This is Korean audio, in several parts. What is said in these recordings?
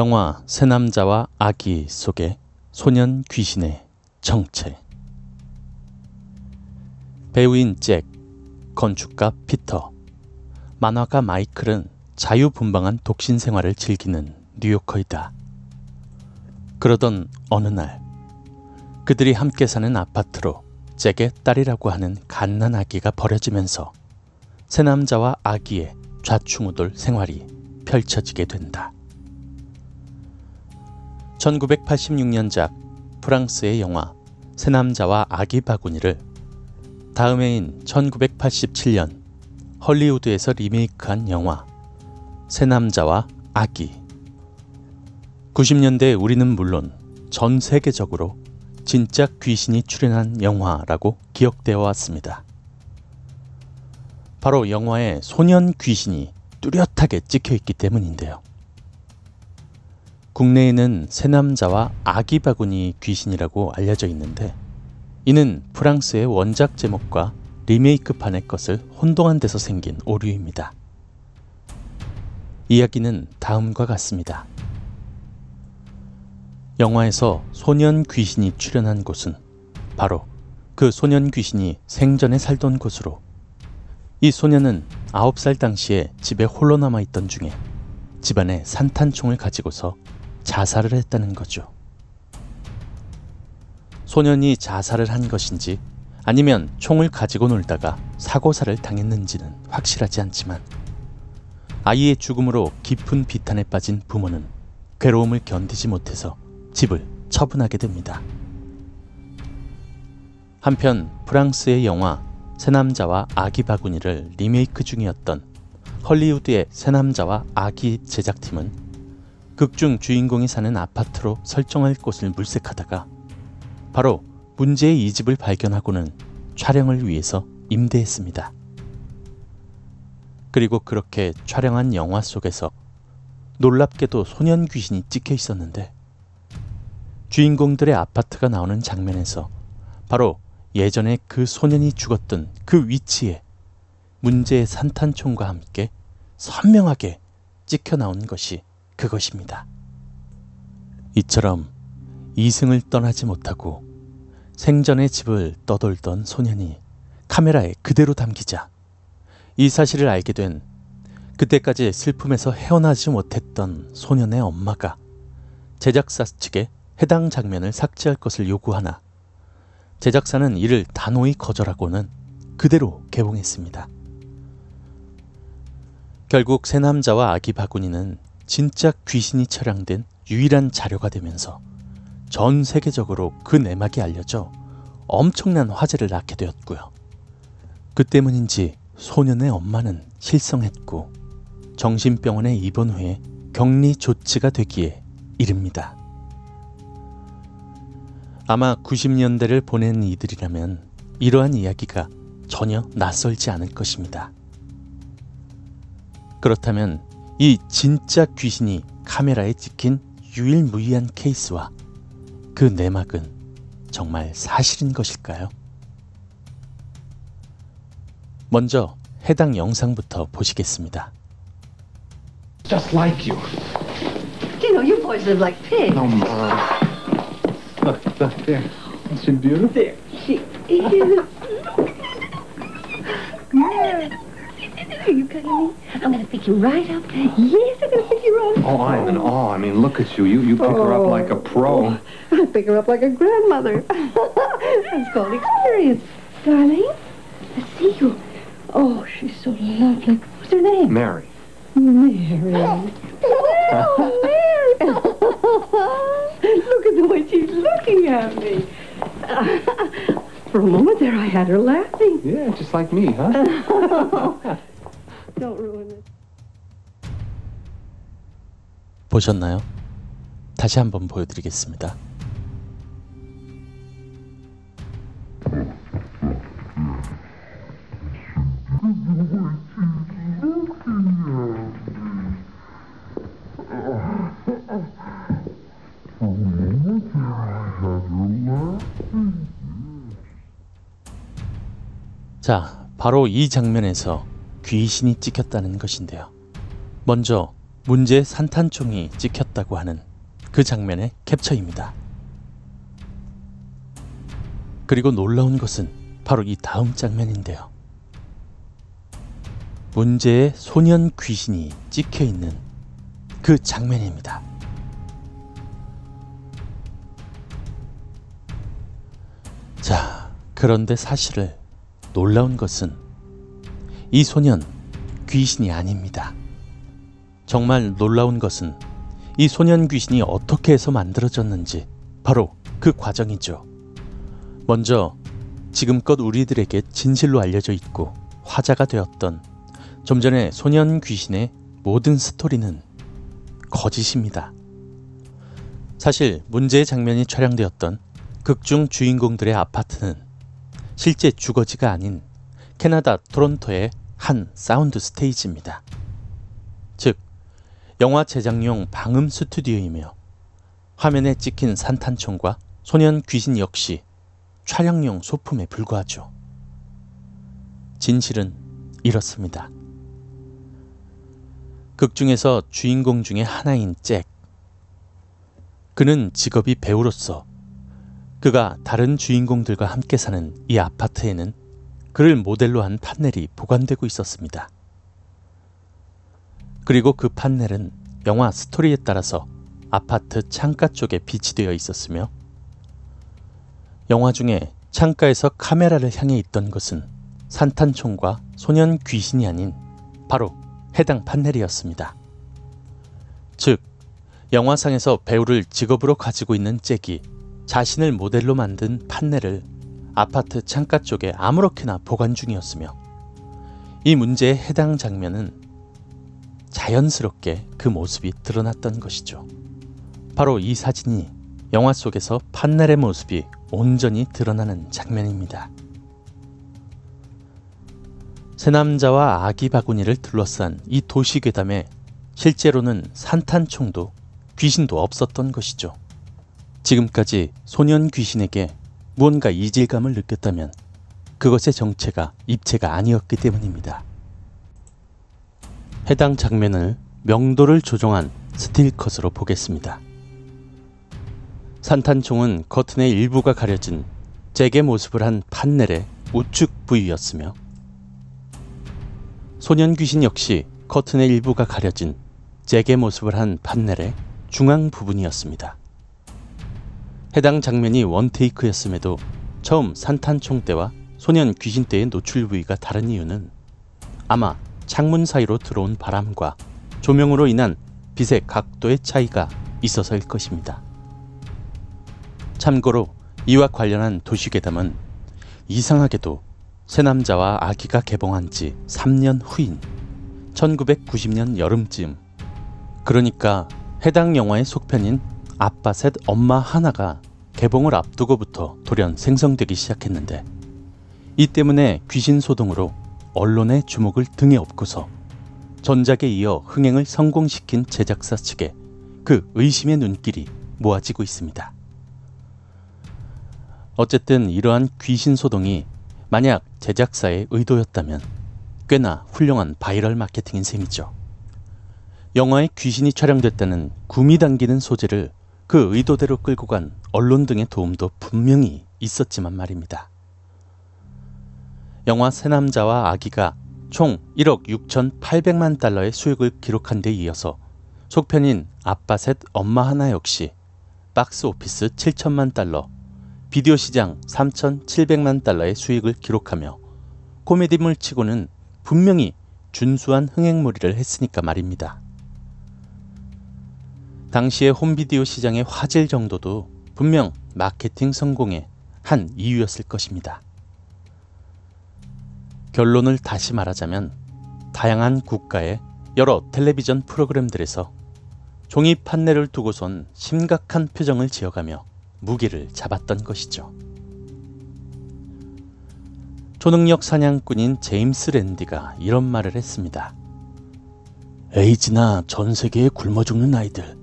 영화 새 남자와 아기 속의 소년 귀신의 정체 배우인 잭, 건축가 피터, 만화가 마이클은 자유분방한 독신 생활을 즐기는 뉴요커이다. 그러던 어느 날 그들이 함께 사는 아파트로 잭의 딸이라고 하는 갓난 아기가 버려지면서 새 남자와 아기의 좌충우돌 생활이 펼쳐지게 된다. 1986년작 프랑스의 영화 새 남자와 아기 바구니를 다음 해인 1987년 헐리우드에서 리메이크한 영화 새 남자와 아기 90년대 우리는 물론 전 세계적으로 진짜 귀신이 출연한 영화라고 기억되어 왔습니다. 바로 영화에 소년 귀신이 뚜렷하게 찍혀 있기 때문인데요. 국내에는 새 남자와 아기 바구니 귀신이라고 알려져 있는데 이는 프랑스의 원작 제목과 리메이크판의 것을 혼동한 데서 생긴 오류입니다. 이야기는 다음과 같습니다. 영화에서 소년 귀신이 출연한 곳은 바로 그 소년 귀신이 생전에 살던 곳으로 이 소년은 9살 당시에 집에 홀로 남아 있던 중에 집안에 산탄총을 가지고서 자살을 했다는 거죠. 소년이 자살을 한 것인지 아니면 총을 가지고 놀다가 사고사를 당했는지는 확실하지 않지만 아이의 죽음으로 깊은 비탄에 빠진 부모는 괴로움을 견디지 못해서 집을 처분하게 됩니다. 한편 프랑스의 영화 새남자와 아기 바구니를 리메이크 중이었던 헐리우드의 새남자와 아기 제작팀은 극중 주인공이 사는 아파트로 설정할 곳을 물색하다가 바로 문제의 이 집을 발견하고는 촬영을 위해서 임대했습니다. 그리고 그렇게 촬영한 영화 속에서 놀랍게도 소년 귀신이 찍혀 있었는데 주인공들의 아파트가 나오는 장면에서 바로 예전에 그 소년이 죽었던 그 위치에 문제의 산탄총과 함께 선명하게 찍혀 나온 것이 그것입니다. 이처럼 이승을 떠나지 못하고 생전의 집을 떠돌던 소년이 카메라에 그대로 담기자 이 사실을 알게 된 그때까지 슬픔에서 헤어나지 못했던 소년의 엄마가 제작사 측에 해당 장면을 삭제할 것을 요구하나 제작사는 이를 단호히 거절하고는 그대로 개봉했습니다. 결국 새 남자와 아기 바구니는 진짜 귀신이 촬영된 유일한 자료가 되면서 전 세계적으로 그 내막이 알려져 엄청난 화제를 낳게 되었고요. 그 때문인지 소년의 엄마는 실성했고 정신병원에 입원 후에 격리 조치가 되기에 이릅니다. 아마 90년대를 보낸 이들이라면 이러한 이야기가 전혀 낯설지 않을 것입니다. 그렇다면 이 진짜 귀신이 카메라에 찍힌 유일무이한 케이스와 그 내막은 정말 사실인 것일까요? 먼저 해당 영상부터 보시겠습니다. Just like you. You know, you boys live like pigs. Oh, Mom. Look, look, there. Isn't she beautiful? There she is. Yeah. Are you kidding me? I'm going to pick you right up. Yes, I'm going to pick you right up. Oh, I'm in awe. I mean, look at you. You you pick her up like a pro. Oh, I pick her up like a grandmother. That's called experience. Darling, let's see you. Oh, she's so lovely. What's her name? Mary. Mary. Oh, Mary. Look at the way she's looking at me. For a moment there, I had her laughing. Yeah, just like me, huh? 보셨나요? 다시 한번 보여드리겠습니다. 자, 바로 이 장면에서 귀신이 찍혔다는 것인데요. 먼저 문제의 산탄총이 찍혔다고 하는 그 장면의 캡처입니다. 그리고 놀라운 것은 바로 이 다음 장면인데요. 문제의 소년 귀신이 찍혀 있는 그 장면입니다. 자, 그런데 사실을 놀라운 것은 이 소년 귀신이 아닙니다. 정말 놀라운 것은 이 소년 귀신이 어떻게 해서 만들어졌는지 바로 그 과정이죠. 먼저 지금껏 우리들에게 진실로 알려져 있고 화자가 되었던 좀 전에 소년 귀신의 모든 스토리는 거짓입니다. 사실 문제의 장면이 촬영되었던 극중 주인공들의 아파트는 실제 주거지가 아닌 캐나다 토론토의 한 사운드 스테이지입니다. 즉, 영화 제작용 방음 스튜디오이며 화면에 찍힌 산탄총과 소년 귀신 역시 촬영용 소품에 불과하죠. 진실은 이렇습니다. 극 중에서 주인공 중의 하나인 잭. 그는 직업이 배우로서 그가 다른 주인공들과 함께 사는 이 아파트에는 그를 모델로 한 판넬이 보관되고 있었습니다. 그리고 그 판넬은 영화 스토리에 따라서 아파트 창가 쪽에 비치되어 있었으며 영화 중에 창가에서 카메라를 향해 있던 것은 산탄총과 소년 귀신이 아닌 바로 해당 판넬이었습니다. 즉, 영화상에서 배우를 직업으로 가지고 있는 잭이 자신을 모델로 만든 판넬을 아파트 창가 쪽에 아무렇게나 보관 중이었으며 이 문제의 해당 장면은 자연스럽게 그 모습이 드러났던 것이죠. 바로 이 사진이 영화 속에서 판넬의 모습이 온전히 드러나는 장면입니다. 새 남자와 아기 바구니를 둘러싼 이 도시 괴담에 실제로는 산탄총도 귀신도 없었던 것이죠. 지금까지 소년 귀신에게 무언가 이질감을 느꼈다면 그것의 정체가 입체가 아니었기 때문입니다. 해당 장면을 명도를 조정한 스틸컷으로 보겠습니다. 산탄총은 커튼의 일부가 가려진 잭의 모습을 한 판넬의 우측 부위였으며 소년 귀신 역시 커튼의 일부가 가려진 잭의 모습을 한 판넬의 중앙 부분이었습니다. 해당 장면이 원테이크였음에도 처음 산탄총 때와 소년 귀신 때의 노출 부위가 다른 이유는 아마 창문 사이로 들어온 바람과 조명으로 인한 빛의 각도의 차이가 있어서일 것입니다. 참고로 이와 관련한 도시괴담은 이상하게도 새 남자와 아기가 개봉한 지 3년 후인 1990년 여름쯤 그러니까 해당 영화의 속편인 아빠 셋 엄마 하나가 개봉을 앞두고부터 돌연 생성되기 시작했는데 이 때문에 귀신 소동으로 언론의 주목을 등에 업고서 전작에 이어 흥행을 성공시킨 제작사 측에 그 의심의 눈길이 모아지고 있습니다. 어쨌든 이러한 귀신 소동이 만약 제작사의 의도였다면 꽤나 훌륭한 바이럴 마케팅인 셈이죠. 영화에 귀신이 촬영됐다는 구미 당기는 소재를 그 의도대로 끌고 간 언론 등의 도움도 분명히 있었지만 말입니다. 영화 새 남자와 아기가 총 1억 6,800만 달러의 수익을 기록한 데 이어서 속편인 아빠 셋 엄마 하나 역시 박스 오피스 7천만 달러, 비디오 시장 3,700만 달러의 수익을 기록하며 코미디물 치고는 분명히 준수한 흥행몰이를 했으니까 말입니다. 당시의 홈비디오 시장의 화질 정도도 분명 마케팅 성공의 한 이유였을 것입니다. 결론을 다시 말하자면 다양한 국가의 여러 텔레비전 프로그램들에서 종이 판넬을 두고선 심각한 표정을 지어가며 무기를 잡았던 것이죠. 초능력 사냥꾼인 제임스 랜디가 이런 말을 했습니다. 에이즈나 전 세계에 굶어 죽는 아이들,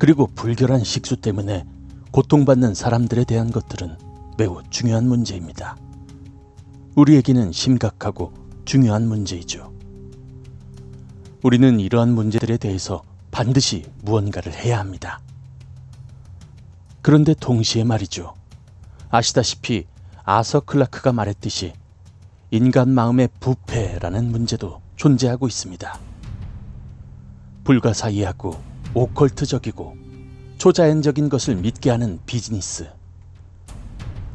그리고 불결한 식수 때문에 고통받는 사람들에 대한 것들은 매우 중요한 문제입니다. 우리에게는 심각하고 중요한 문제이죠. 우리는 이러한 문제들에 대해서 반드시 무언가를 해야 합니다. 그런데 동시에 말이죠. 아시다시피 아서 클라크가 말했듯이 인간 마음의 부패라는 문제도 존재하고 있습니다. 불가사의하고 오컬트적이고 초자연적인 것을 믿게 하는 비즈니스.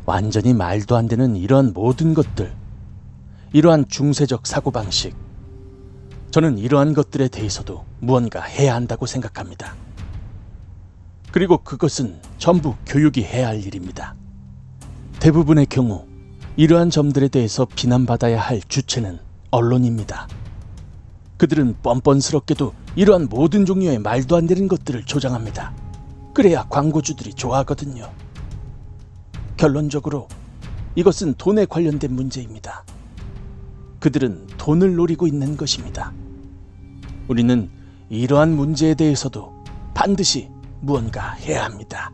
완전히 말도 안 되는 이러한 모든 것들. 이러한 중세적 사고방식. 저는 이러한 것들에 대해서도 무언가 해야 한다고 생각합니다. 그리고 그것은 전부 교육이 해야 할 일입니다. 대부분의 경우 이러한 점들에 대해서 비난받아야 할 주체는 언론입니다. 그들은 뻔뻔스럽게도 이러한 모든 종류의 말도 안 되는 것들을 조장합니다. 그래야 광고주들이 좋아하거든요. 결론적으로 이것은 돈에 관련된 문제입니다. 그들은 돈을 노리고 있는 것입니다. 우리는 이러한 문제에 대해서도 반드시 무언가 해야 합니다.